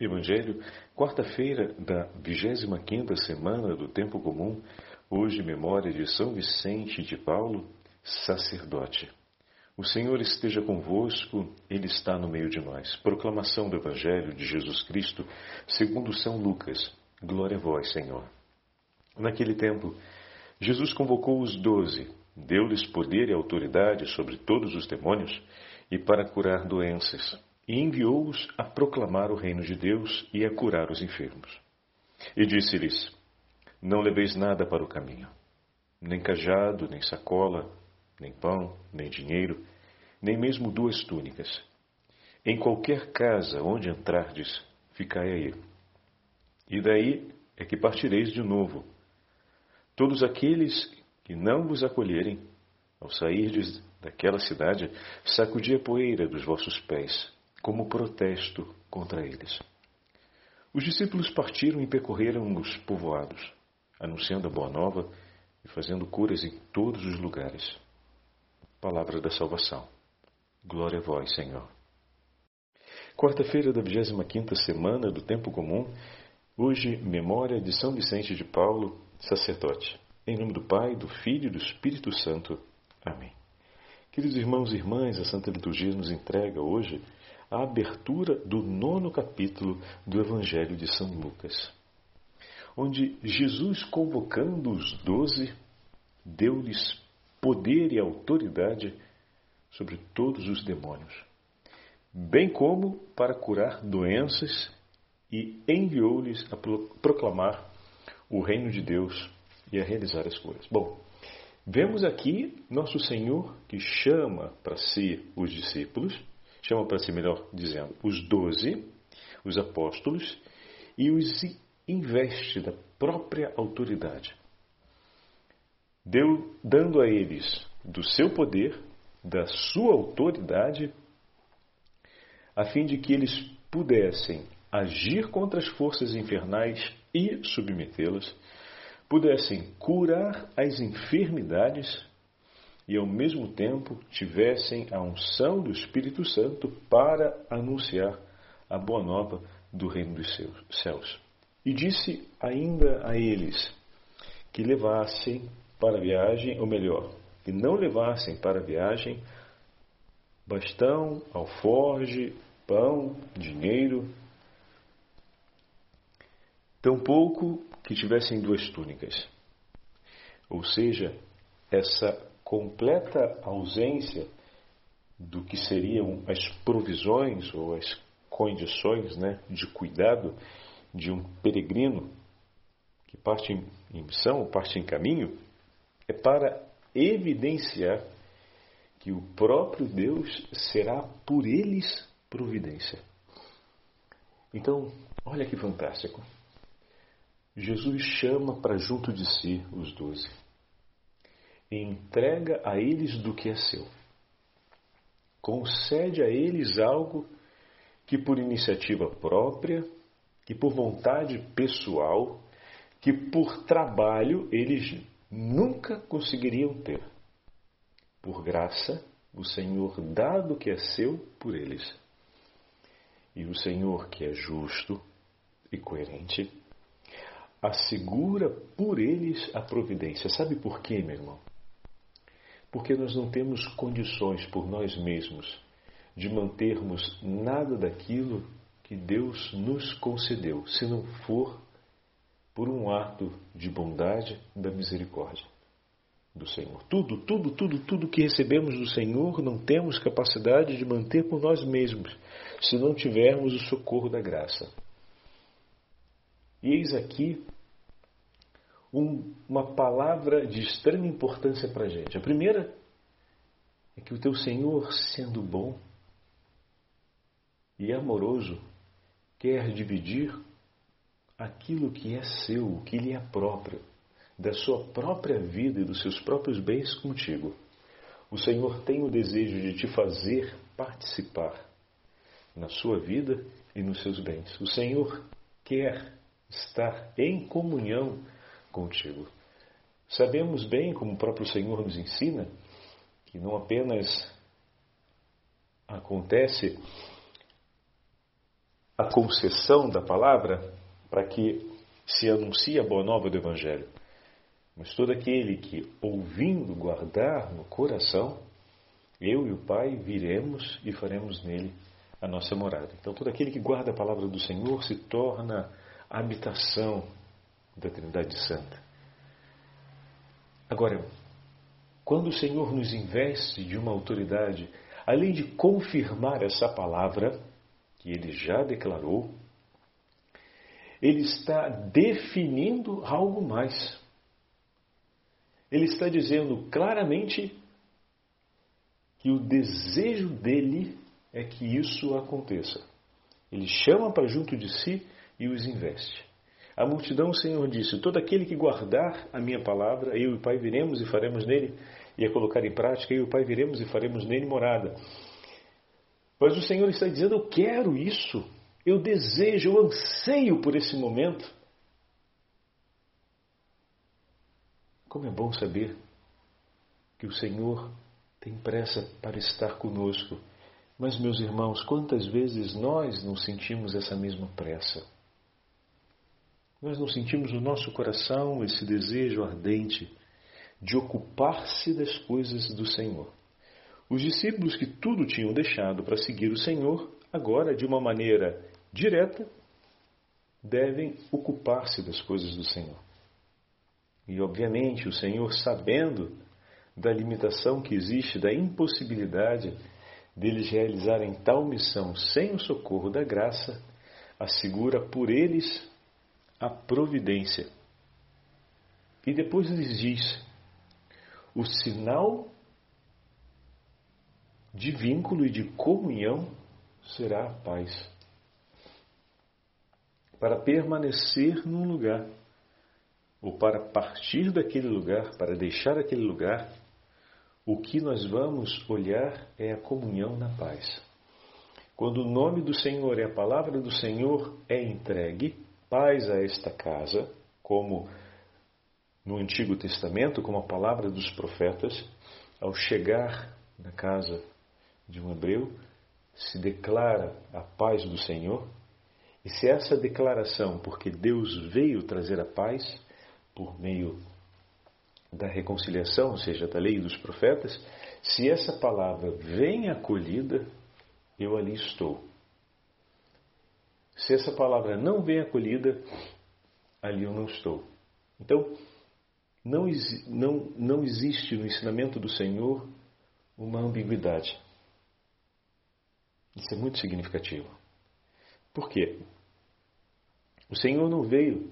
Evangelho, quarta-feira da 25ª semana do Tempo Comum, hoje memória de São Vicente de Paulo, sacerdote. O Senhor esteja convosco, Ele está no meio de nós. Proclamação do Evangelho de Jesus Cristo, segundo São Lucas. Glória a vós, Senhor. Naquele tempo, Jesus convocou os doze, deu-lhes poder e autoridade sobre todos os demônios e para curar doenças e enviou-os a proclamar o reino de Deus e a curar os enfermos. E disse-lhes: Não leveis nada para o caminho, nem cajado, nem sacola, nem pão, nem dinheiro, nem mesmo duas túnicas. Em qualquer casa onde entrardes, ficai aí. E daí é que partireis de novo. Todos aqueles que não vos acolherem, ao sairdes daquela cidade, sacudi a poeira dos vossos pés como protesto contra eles. Os discípulos partiram e percorreram os povoados, anunciando a boa nova e fazendo curas em todos os lugares. Palavra da salvação. Glória a vós, Senhor. Quarta-feira da 25ª semana do Tempo Comum, hoje memória de São Vicente de Paulo, sacerdote. Em nome do Pai, do Filho e do Espírito Santo. Amém. Queridos irmãos e irmãs, a Santa Liturgia nos entrega hoje a abertura do nono capítulo do Evangelho de São Lucas, onde Jesus, convocando os doze, deu-lhes poder e autoridade sobre todos os demônios, bem como para curar doenças e enviou-lhes a proclamar o reino de Deus e a realizar as curas. Bom, vemos aqui nosso Senhor que chama para si os discípulos chama para si, melhor dizendo, os doze, os apóstolos, e os investe da própria autoridade, deu, dando a eles do seu poder, da sua autoridade, a fim de que eles pudessem agir contra as forças infernais e submetê-las, pudessem curar as enfermidades e ao mesmo tempo tivessem a unção do Espírito Santo para anunciar a boa nova do reino dos céus. E disse ainda a eles que levassem para a viagem, ou melhor, que não levassem para a viagem bastão, alforge, pão, dinheiro, tampouco que tivessem duas túnicas. Ou seja, essa completa ausência do que seriam as provisões ou as condições né, de cuidado de um peregrino que parte em missão, parte em caminho, é para evidenciar que o próprio Deus será por eles providência. Então, olha que fantástico. Jesus chama para junto de si os doze entrega a eles do que é seu. Concede a eles algo que por iniciativa própria, que por vontade pessoal, que por trabalho eles nunca conseguiriam ter. Por graça, o Senhor dá do que é seu por eles. E o Senhor, que é justo e coerente, assegura por eles a providência. Sabe por quê, meu irmão? Porque nós não temos condições por nós mesmos de mantermos nada daquilo que Deus nos concedeu, se não for por um ato de bondade da misericórdia do Senhor. Tudo, tudo, tudo, tudo que recebemos do Senhor não temos capacidade de manter por nós mesmos, se não tivermos o socorro da graça. E eis aqui um, uma palavra de extrema importância para a gente. A primeira é que o teu Senhor, sendo bom e amoroso, quer dividir aquilo que é seu, o que lhe é próprio, da sua própria vida e dos seus próprios bens contigo. O Senhor tem o desejo de te fazer participar na sua vida e nos seus bens. O Senhor quer estar em comunhão contigo. Sabemos bem, como o próprio Senhor nos ensina, que não apenas acontece a concessão da palavra para que se anuncie a boa nova do Evangelho. Mas todo aquele que, ouvindo, guardar no coração, eu e o Pai viremos e faremos nele a nossa morada. Então, todo aquele que guarda a palavra do Senhor se torna habitação da Trindade Santa. Agora, quando o Senhor nos investe de uma autoridade, além de confirmar essa palavra, que ele já declarou, ele está definindo algo mais. Ele está dizendo claramente que o desejo dele é que isso aconteça. Ele chama para junto de si e os investe. A multidão, o Senhor disse: Todo aquele que guardar a minha palavra, eu e o Pai viremos e faremos nele, e a colocar em prática, eu e o Pai viremos e faremos nele morada. Mas o Senhor está dizendo: Eu quero isso, eu desejo, eu anseio por esse momento. Como é bom saber que o Senhor tem pressa para estar conosco. Mas, meus irmãos, quantas vezes nós não sentimos essa mesma pressa? Nós não sentimos no nosso coração esse desejo ardente de ocupar-se das coisas do Senhor. Os discípulos que tudo tinham deixado para seguir o Senhor, agora, de uma maneira direta, devem ocupar-se das coisas do Senhor. E, obviamente, o Senhor, sabendo da limitação que existe, da impossibilidade deles realizarem tal missão sem o socorro da graça, assegura por eles a providência. E depois lhes diz: o sinal de vínculo e de comunhão será a paz. Para permanecer num lugar, ou para partir daquele lugar, para deixar aquele lugar, o que nós vamos olhar é a comunhão na paz. Quando o nome do Senhor e a palavra do Senhor é entregue, paz a esta casa, como no Antigo Testamento, como a palavra dos profetas, ao chegar na casa de um hebreu, se declara a paz do Senhor. E se essa declaração, porque Deus veio trazer a paz por meio da reconciliação, ou seja, da lei dos profetas, se essa palavra vem acolhida, eu ali estou. Se essa palavra não vem acolhida, ali eu não estou. Então, não, não, não existe no ensinamento do Senhor uma ambiguidade. Isso é muito significativo. Por quê? O Senhor não veio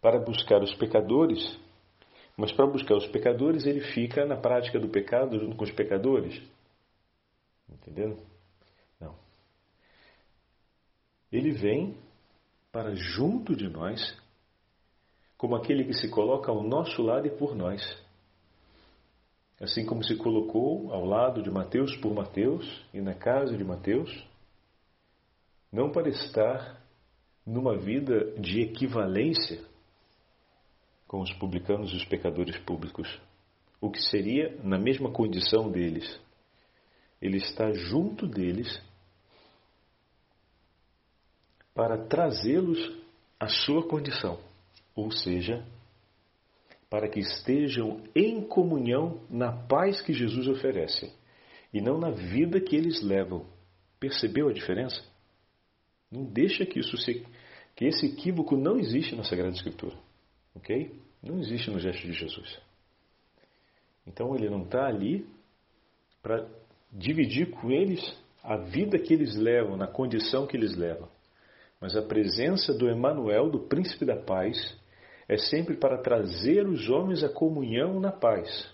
para buscar os pecadores, mas para buscar os pecadores ele fica na prática do pecado junto com os pecadores. Entendendo? Ele vem para junto de nós, como aquele que se coloca ao nosso lado e por nós. Assim como se colocou ao lado de Mateus por Mateus e na casa de Mateus, não para estar numa vida de equivalência com os publicanos e os pecadores públicos, o que seria na mesma condição deles. Ele está junto deles para trazê-los à sua condição, ou seja, para que estejam em comunhão na paz que Jesus oferece e não na vida que eles levam. Percebeu a diferença? Não deixa que isso se, que esse equívoco não existe na Sagrada Escritura, ok? Não existe no gesto de Jesus. Então ele não está ali para dividir com eles a vida que eles levam, na condição que eles levam. Mas a presença do Emanuel, do príncipe da paz, é sempre para trazer os homens à comunhão na paz.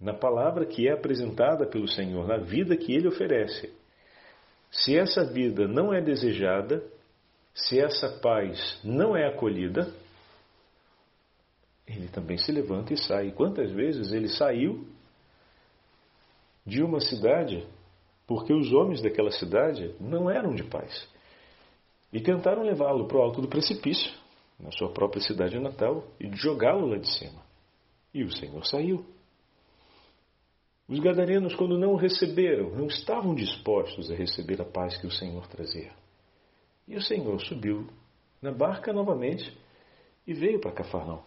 Na palavra que é apresentada pelo Senhor, na vida que ele oferece. Se essa vida não é desejada, se essa paz não é acolhida, ele também se levanta e sai. Quantas vezes ele saiu de uma cidade porque os homens daquela cidade não eram de paz. E tentaram levá-lo para o alto do precipício, na sua própria cidade natal, e jogá-lo lá de cima. E o Senhor saiu. Os gadarenos, quando não o receberam, não estavam dispostos a receber a paz que o Senhor trazia. E o Senhor subiu na barca novamente e veio para Cafarnaum.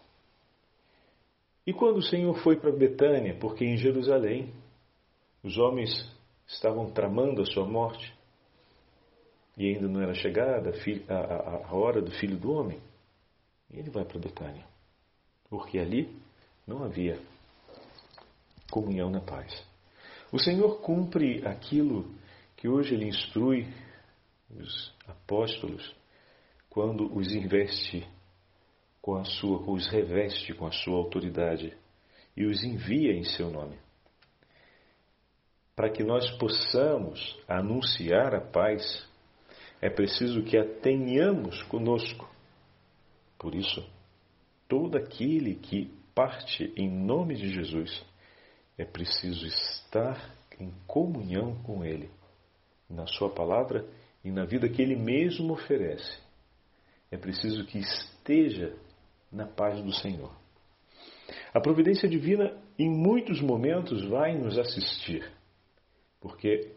E quando o Senhor foi para Betânia, porque em Jerusalém os homens estavam tramando a sua morte, e ainda não era chegada a, hora do filho do homem, ele vai para Betânia, porque ali não havia comunhão na paz. O Senhor cumpre aquilo que hoje ele instrui os apóstolos quando os investe com a sua, os reveste com a sua autoridade e os envia em seu nome. Para que nós possamos anunciar a paz, é preciso que a tenhamos conosco. Por isso, todo aquele que parte em nome de Jesus, é preciso estar em comunhão com Ele, na Sua palavra e na vida que Ele mesmo oferece. É preciso que esteja na paz do Senhor. A providência divina, em muitos momentos, vai nos assistir, porque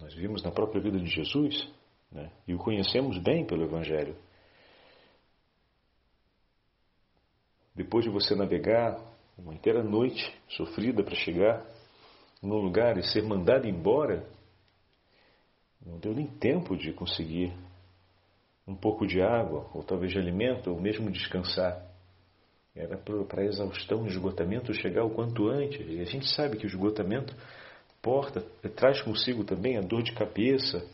nós vimos na própria vida de Jesus né, e o conhecemos bem pelo Evangelho. Depois de você navegar uma inteira noite sofrida para chegar num lugar e ser mandado embora, não deu nem tempo de conseguir um pouco de água, ou talvez de alimento, ou mesmo descansar. Era para a exaustão e esgotamento chegar o quanto antes. E a gente sabe que o esgotamento porta, traz consigo também a dor de cabeça,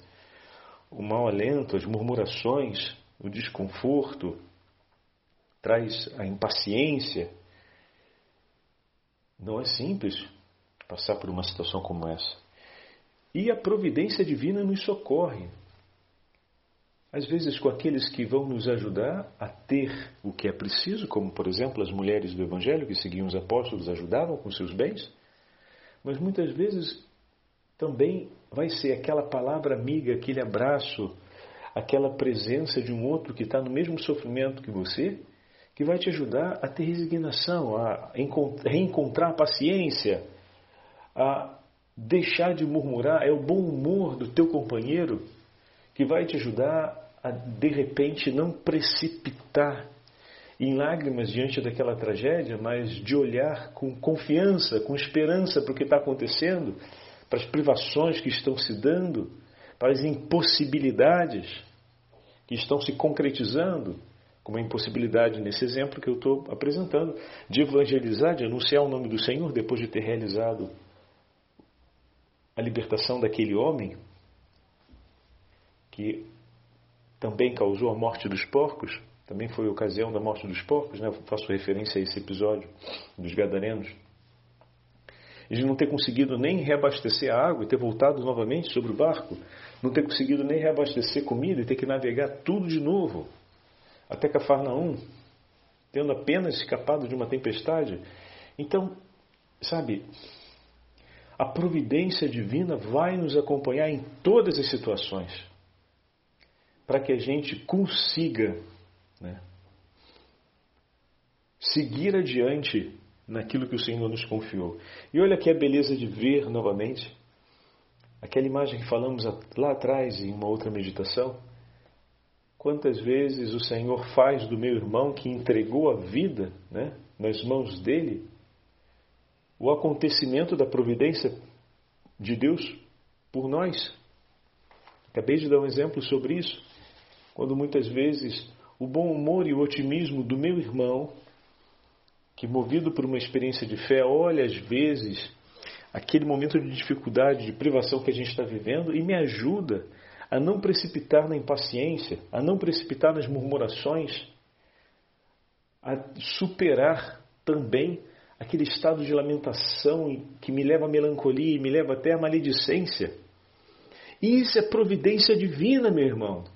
o mau alento, as murmurações, o desconforto, traz a impaciência. Não é simples passar por uma situação como essa. E a providência divina nos socorre às vezes com aqueles que vão nos ajudar a ter o que é preciso, como por exemplo as mulheres do Evangelho que seguiam os apóstolos ajudavam com seus bens, mas muitas vezes também vai ser aquela palavra amiga, aquele abraço, aquela presença de um outro que está no mesmo sofrimento que você, que vai te ajudar a ter resignação, a reencontrar a paciência, a deixar de murmurar. É o bom humor do teu companheiro que vai te ajudar a de repente não precipitar em lágrimas diante daquela tragédia, mas de olhar com confiança, com esperança para o que está acontecendo, para as privações que estão se dando, para as impossibilidades que estão se concretizando, como a impossibilidade nesse exemplo que eu estou apresentando, de evangelizar, de anunciar o nome do Senhor depois de ter realizado a libertação daquele homem que também causou a morte dos porcos, também foi ocasião da morte dos porcos, né? Faço referência a esse episódio dos gadarenos. E de não ter conseguido nem reabastecer a água e ter voltado novamente sobre o barco, não ter conseguido nem reabastecer comida e ter que navegar tudo de novo até Cafarnaum, tendo apenas escapado de uma tempestade. Então, sabe, a providência divina vai nos acompanhar em todas as situações para que a gente consiga né, seguir adiante naquilo que o Senhor nos confiou. E olha aqui a beleza de ver novamente aquela imagem que falamos lá atrás em uma outra meditação. Quantas vezes o Senhor faz do meu irmão que entregou a vida né, nas mãos dele o acontecimento da providência de Deus por nós. Acabei de dar um exemplo sobre isso quando muitas vezes o bom humor e o otimismo do meu irmão, que movido por uma experiência de fé, olha às vezes aquele momento de dificuldade, de privação que a gente está vivendo e me ajuda a não precipitar na impaciência, a não precipitar nas murmurações, a superar também aquele estado de lamentação que me leva à melancolia e me leva até à maledicência. Isso é providência divina, meu irmão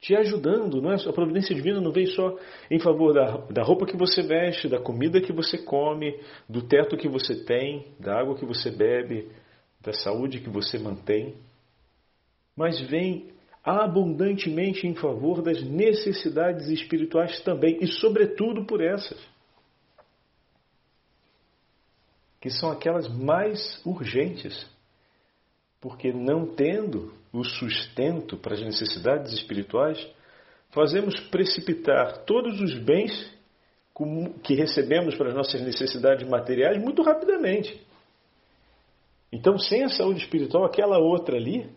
te ajudando. Não é? A providência divina não vem só em favor da, da roupa que você veste, da comida que você come, do teto que você tem, da água que você bebe, da saúde que você mantém, mas vem abundantemente em favor das necessidades espirituais também, e sobretudo por essas. que são aquelas mais urgentes, porque não tendo o sustento para as necessidades espirituais, fazemos precipitar todos os bens que recebemos para as nossas necessidades materiais muito rapidamente. Então, sem a saúde espiritual, aquela outra ali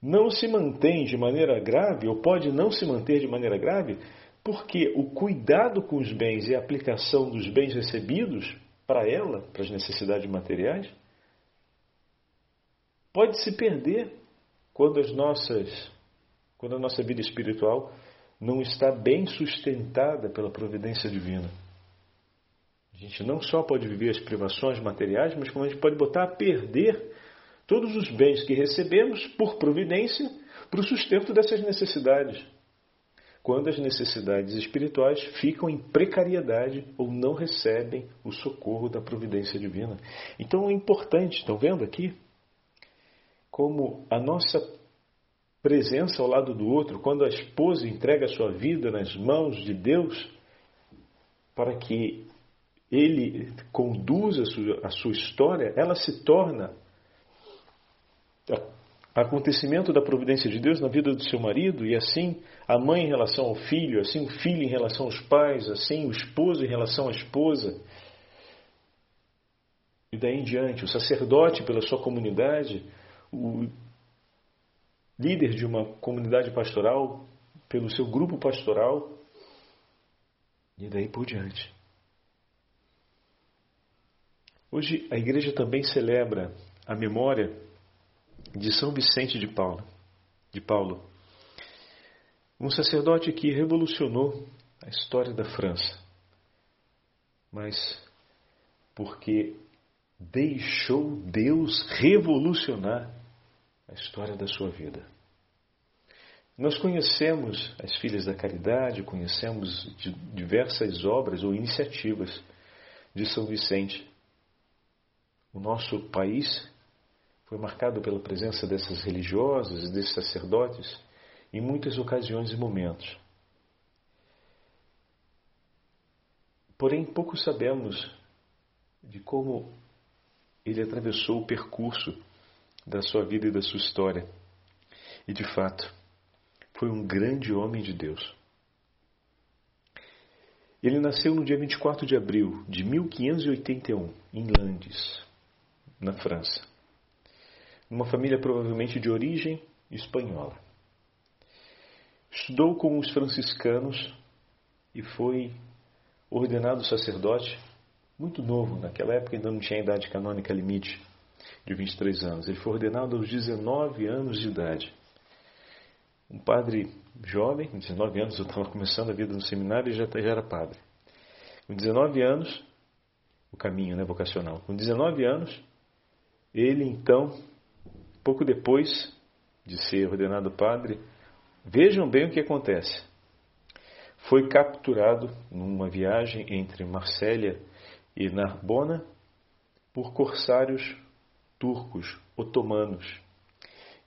não se mantém de maneira grave, ou pode não se manter de maneira grave, porque o cuidado com os bens e a aplicação dos bens recebidos para ela, para as necessidades materiais, pode se perder quando as nossas quando a nossa vida espiritual não está bem sustentada pela providência divina. A gente não só pode viver as privações materiais, mas como a gente pode botar a perder todos os bens que recebemos por providência para o sustento dessas necessidades. Quando as necessidades espirituais ficam em precariedade ou não recebem o socorro da providência divina. Então é importante, estão vendo aqui? Como a nossa presença ao lado do outro, quando a esposa entrega a sua vida nas mãos de Deus, para que ele conduza a sua, história, ela se torna acontecimento da providência de Deus na vida do seu marido, e assim a mãe em relação ao filho, assim o filho em relação aos pais, assim o esposo em relação à esposa. E daí em diante, o sacerdote pela sua comunidade, o líder de uma comunidade pastoral, pelo seu grupo pastoral, e daí por diante. Hoje a igreja também celebra a memória de São Vicente de Paulo, de Paulo, um sacerdote que revolucionou a história da França, mas porque deixou Deus revolucionar a história da sua vida. Nós conhecemos as Filhas da Caridade, conhecemos diversas obras ou iniciativas de São Vicente. O nosso país foi marcado pela presença dessas religiosas e desses sacerdotes em muitas ocasiões e momentos. Porém, pouco sabemos de como ele atravessou o percurso da sua vida e da sua história. E de fato, foi um grande homem de Deus. Ele nasceu no dia 24 de abril de 1581, em Landes, na França, numa família provavelmente de origem espanhola. Estudou com os franciscanos e foi ordenado sacerdote muito novo, naquela época ainda não tinha idade canônica limite de 23 anos. Ele foi ordenado aos 19 anos de idade. Um padre jovem, com 19 anos, eu estava começando a vida no seminário e já, já era padre. Com 19 anos, o caminho né, vocacional. Com 19 anos, ele então, pouco depois de ser ordenado padre, vejam bem o que acontece. Foi capturado numa viagem entre Marsella e Narbona por corsários turcos, otomanos,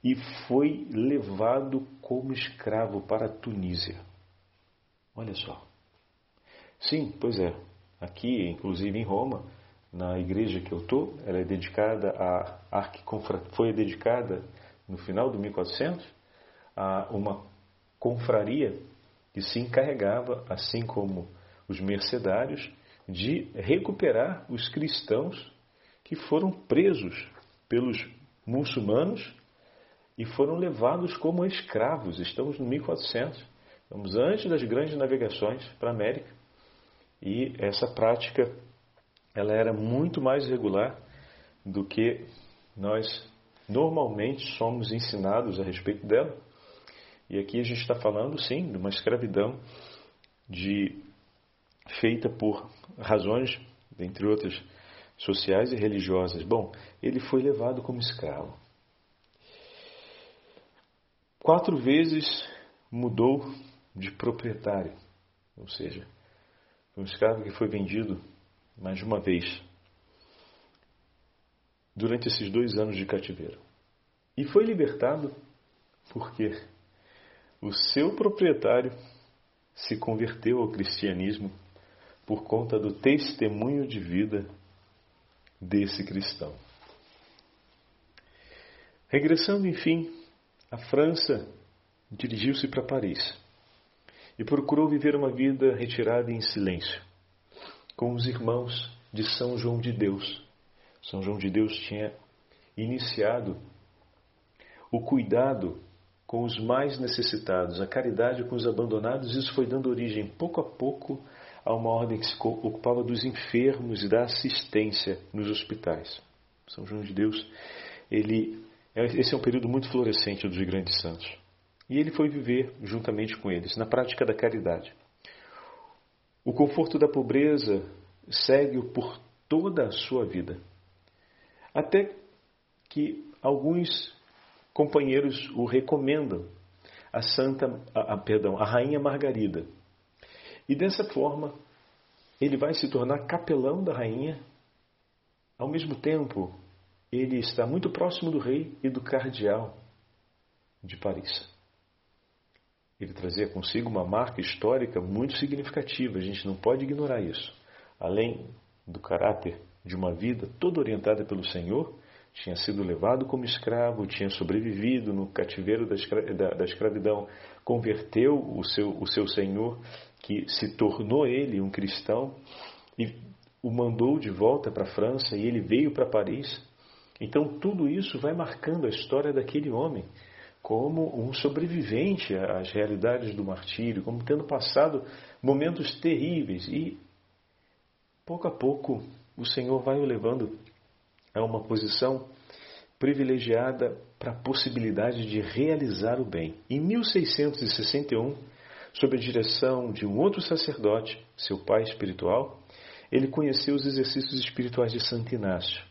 e foi levado como escravo para a Tunísia. Olha só. Sim, pois é. Aqui, inclusive em Roma, na igreja que eu estou, ela é dedicada a foi dedicada no final do 1400 a uma confraria que se encarregava, assim como os mercedários, de recuperar os cristãos que foram presos pelos muçulmanos e foram levados como escravos. Estamos no 1400, estamos antes das grandes navegações para a América. E essa prática ela era muito mais regular do que nós normalmente somos ensinados a respeito dela. E aqui a gente está falando, sim, de uma escravidão de, feita por razões, entre outras, sociais e religiosas. Bom, ele foi levado como escravo. Quatro vezes mudou de proprietário, ou seja, um escravo que foi vendido mais de uma vez durante esses dois anos de cativeiro. E foi libertado porque o seu proprietário se converteu ao cristianismo por conta do testemunho de vida desse cristão. Regressando, enfim, à França, dirigiu-se para Paris e procurou viver uma vida retirada em silêncio, com os irmãos de São João de Deus. São João de Deus tinha iniciado o cuidado com os mais necessitados, a caridade com os abandonados, isso foi dando origem, pouco a pouco, a uma ordem que se ocupava dos enfermos e da assistência nos hospitais. São João de Deus, ele, esse é um período muito florescente dos grandes santos. E ele foi viver juntamente com eles, na prática da caridade. O conforto da pobreza segue-o por toda a sua vida. Até que alguns companheiros o recomendam a santa, a, a, perdão, a rainha Margarida. E dessa forma, ele vai se tornar capelão da rainha. Ao mesmo tempo, ele está muito próximo do rei e do cardeal de Paris. Ele trazia consigo uma marca histórica muito significativa, a gente não pode ignorar isso. Além do caráter de uma vida toda orientada pelo Senhor, tinha sido levado como escravo, tinha sobrevivido no cativeiro da, da escravidão, converteu o seu, o seu senhor, que se tornou ele um cristão, e o mandou de volta para a França, e ele veio para Paris. Então, tudo isso vai marcando a história daquele homem como um sobrevivente às realidades do martírio, como tendo passado momentos terríveis. E, pouco a pouco, o Senhor vai o levando é uma posição privilegiada para a possibilidade de realizar o bem. Em 1661, sob a direção de um outro sacerdote, seu pai espiritual, ele conheceu os exercícios espirituais de Santo Inácio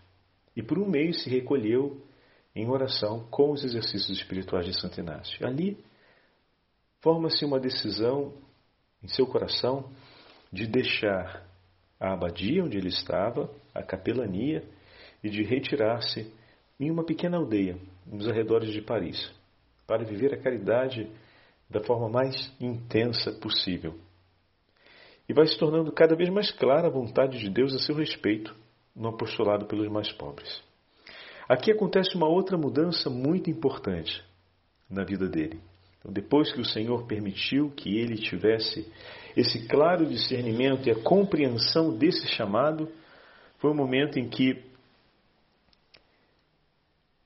e por um mês se recolheu em oração com os exercícios espirituais de Santo Inácio. Ali forma-se uma decisão em seu coração de deixar a abadia onde ele estava, a capelania, e de retirar-se em uma pequena aldeia nos arredores de Paris, para viver a caridade da forma mais intensa possível. E vai se tornando cada vez mais clara a vontade de Deus a seu respeito no apostolado pelos mais pobres. Aqui acontece uma outra mudança muito importante na vida dele. Então, depois que o Senhor permitiu que ele tivesse esse claro discernimento e a compreensão desse chamado, foi o momento em que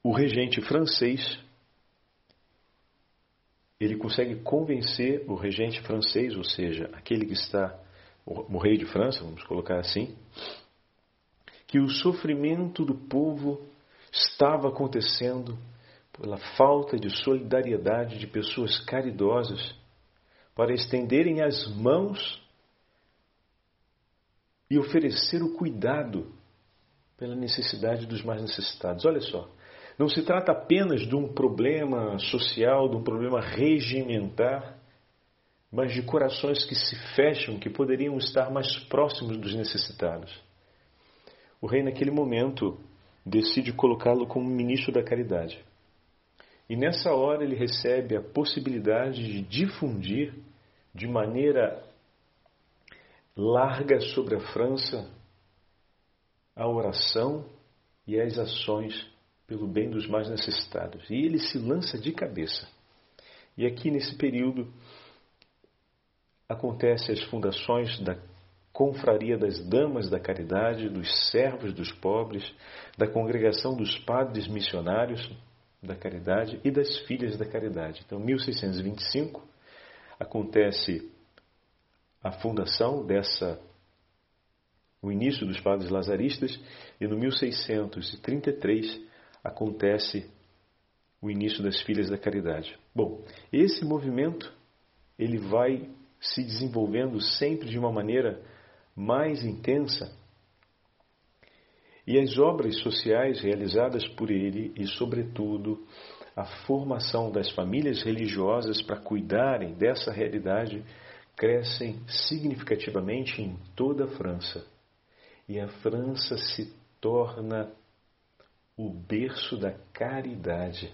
o regente francês ele consegue convencer o regente francês, ou seja, aquele que está o rei de França, vamos colocar assim, que o sofrimento do povo estava acontecendo pela falta de solidariedade de pessoas caridosas para estenderem as mãos e oferecer o cuidado pela necessidade dos mais necessitados. Olha só, não se trata apenas de um problema social, de um problema regimentar, mas de corações que se fecham, que poderiam estar mais próximos dos necessitados. O rei, naquele momento, decide colocá-lo como ministro da caridade. E nessa hora ele recebe a possibilidade de difundir de maneira larga sobre a França a oração e as ações pelo bem dos mais necessitados. E ele se lança de cabeça. E aqui nesse período acontece as fundações da Confraria das Damas da Caridade, dos Servos dos Pobres, da Congregação dos Padres Missionários da Caridade e das Filhas da Caridade. Então, 1625 acontece a fundação dessa o início dos padres lazaristas e no 1633 acontece o início das filhas da caridade. Bom, esse movimento ele vai se desenvolvendo sempre de uma maneira mais intensa e as obras sociais realizadas por ele e, sobretudo, a formação das famílias religiosas para cuidarem dessa realidade crescem significativamente em toda a França. E a França se torna o berço da caridade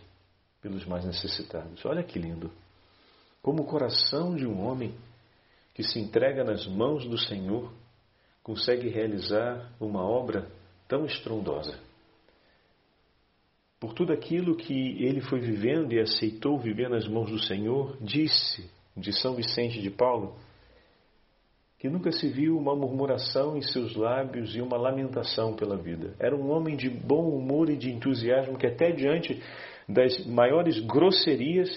pelos mais necessitados. Olha que lindo! Como o coração de um homem que se entrega nas mãos do Senhor consegue realizar uma obra tão estrondosa. Por tudo aquilo que ele foi vivendo e aceitou viver nas mãos do Senhor, disse de São Vicente de Paulo que nunca se viu uma murmuração em seus lábios e uma lamentação pela vida. Era um homem de bom humor e de entusiasmo que, até diante das maiores grosserias,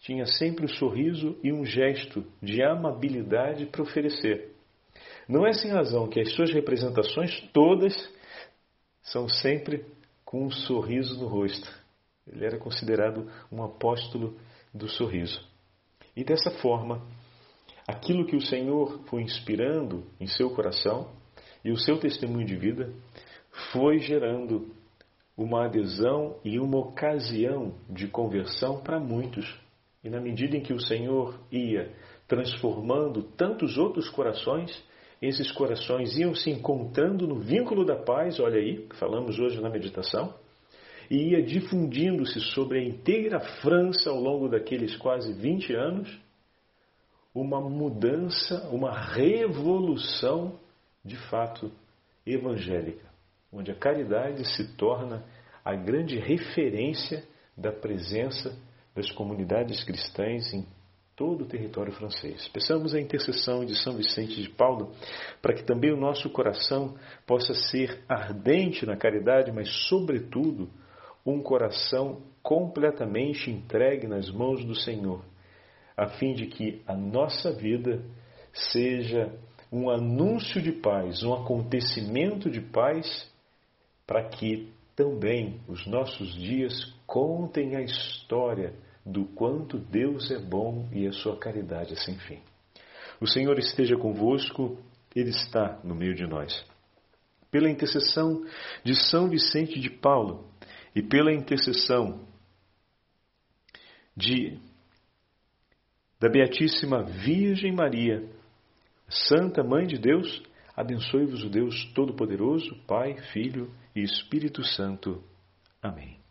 tinha sempre um sorriso e um gesto de amabilidade para oferecer. Não é sem razão que as suas representações todas são sempre com um sorriso no rosto. Ele era considerado um apóstolo do sorriso. E dessa forma, aquilo que o Senhor foi inspirando em seu coração e o seu testemunho de vida foi gerando uma adesão e uma ocasião de conversão para muitos. E na medida em que o Senhor ia transformando tantos outros corações, esses corações iam se encontrando no vínculo da paz, olha aí, que falamos hoje na meditação, e ia difundindo-se sobre a inteira França ao longo daqueles quase 20 anos, uma mudança, uma revolução de fato evangélica, onde a caridade se torna a grande referência da presença das comunidades cristãs em todo o território francês. Peçamos a intercessão de São Vicente de Paulo para que também o nosso coração possa ser ardente na caridade, mas, sobretudo, um coração completamente entregue nas mãos do Senhor a fim de que a nossa vida seja um anúncio de paz, um acontecimento de paz, para que também os nossos dias contem a história do quanto Deus é bom e a sua caridade é sem fim. O Senhor esteja convosco, Ele está no meio de nós. Pela intercessão de São Vicente de Paulo e pela intercessão de da Beatíssima Virgem Maria, Santa Mãe de Deus, abençoe-vos o Deus Todo-Poderoso, Pai, Filho e Espírito Santo. Amém.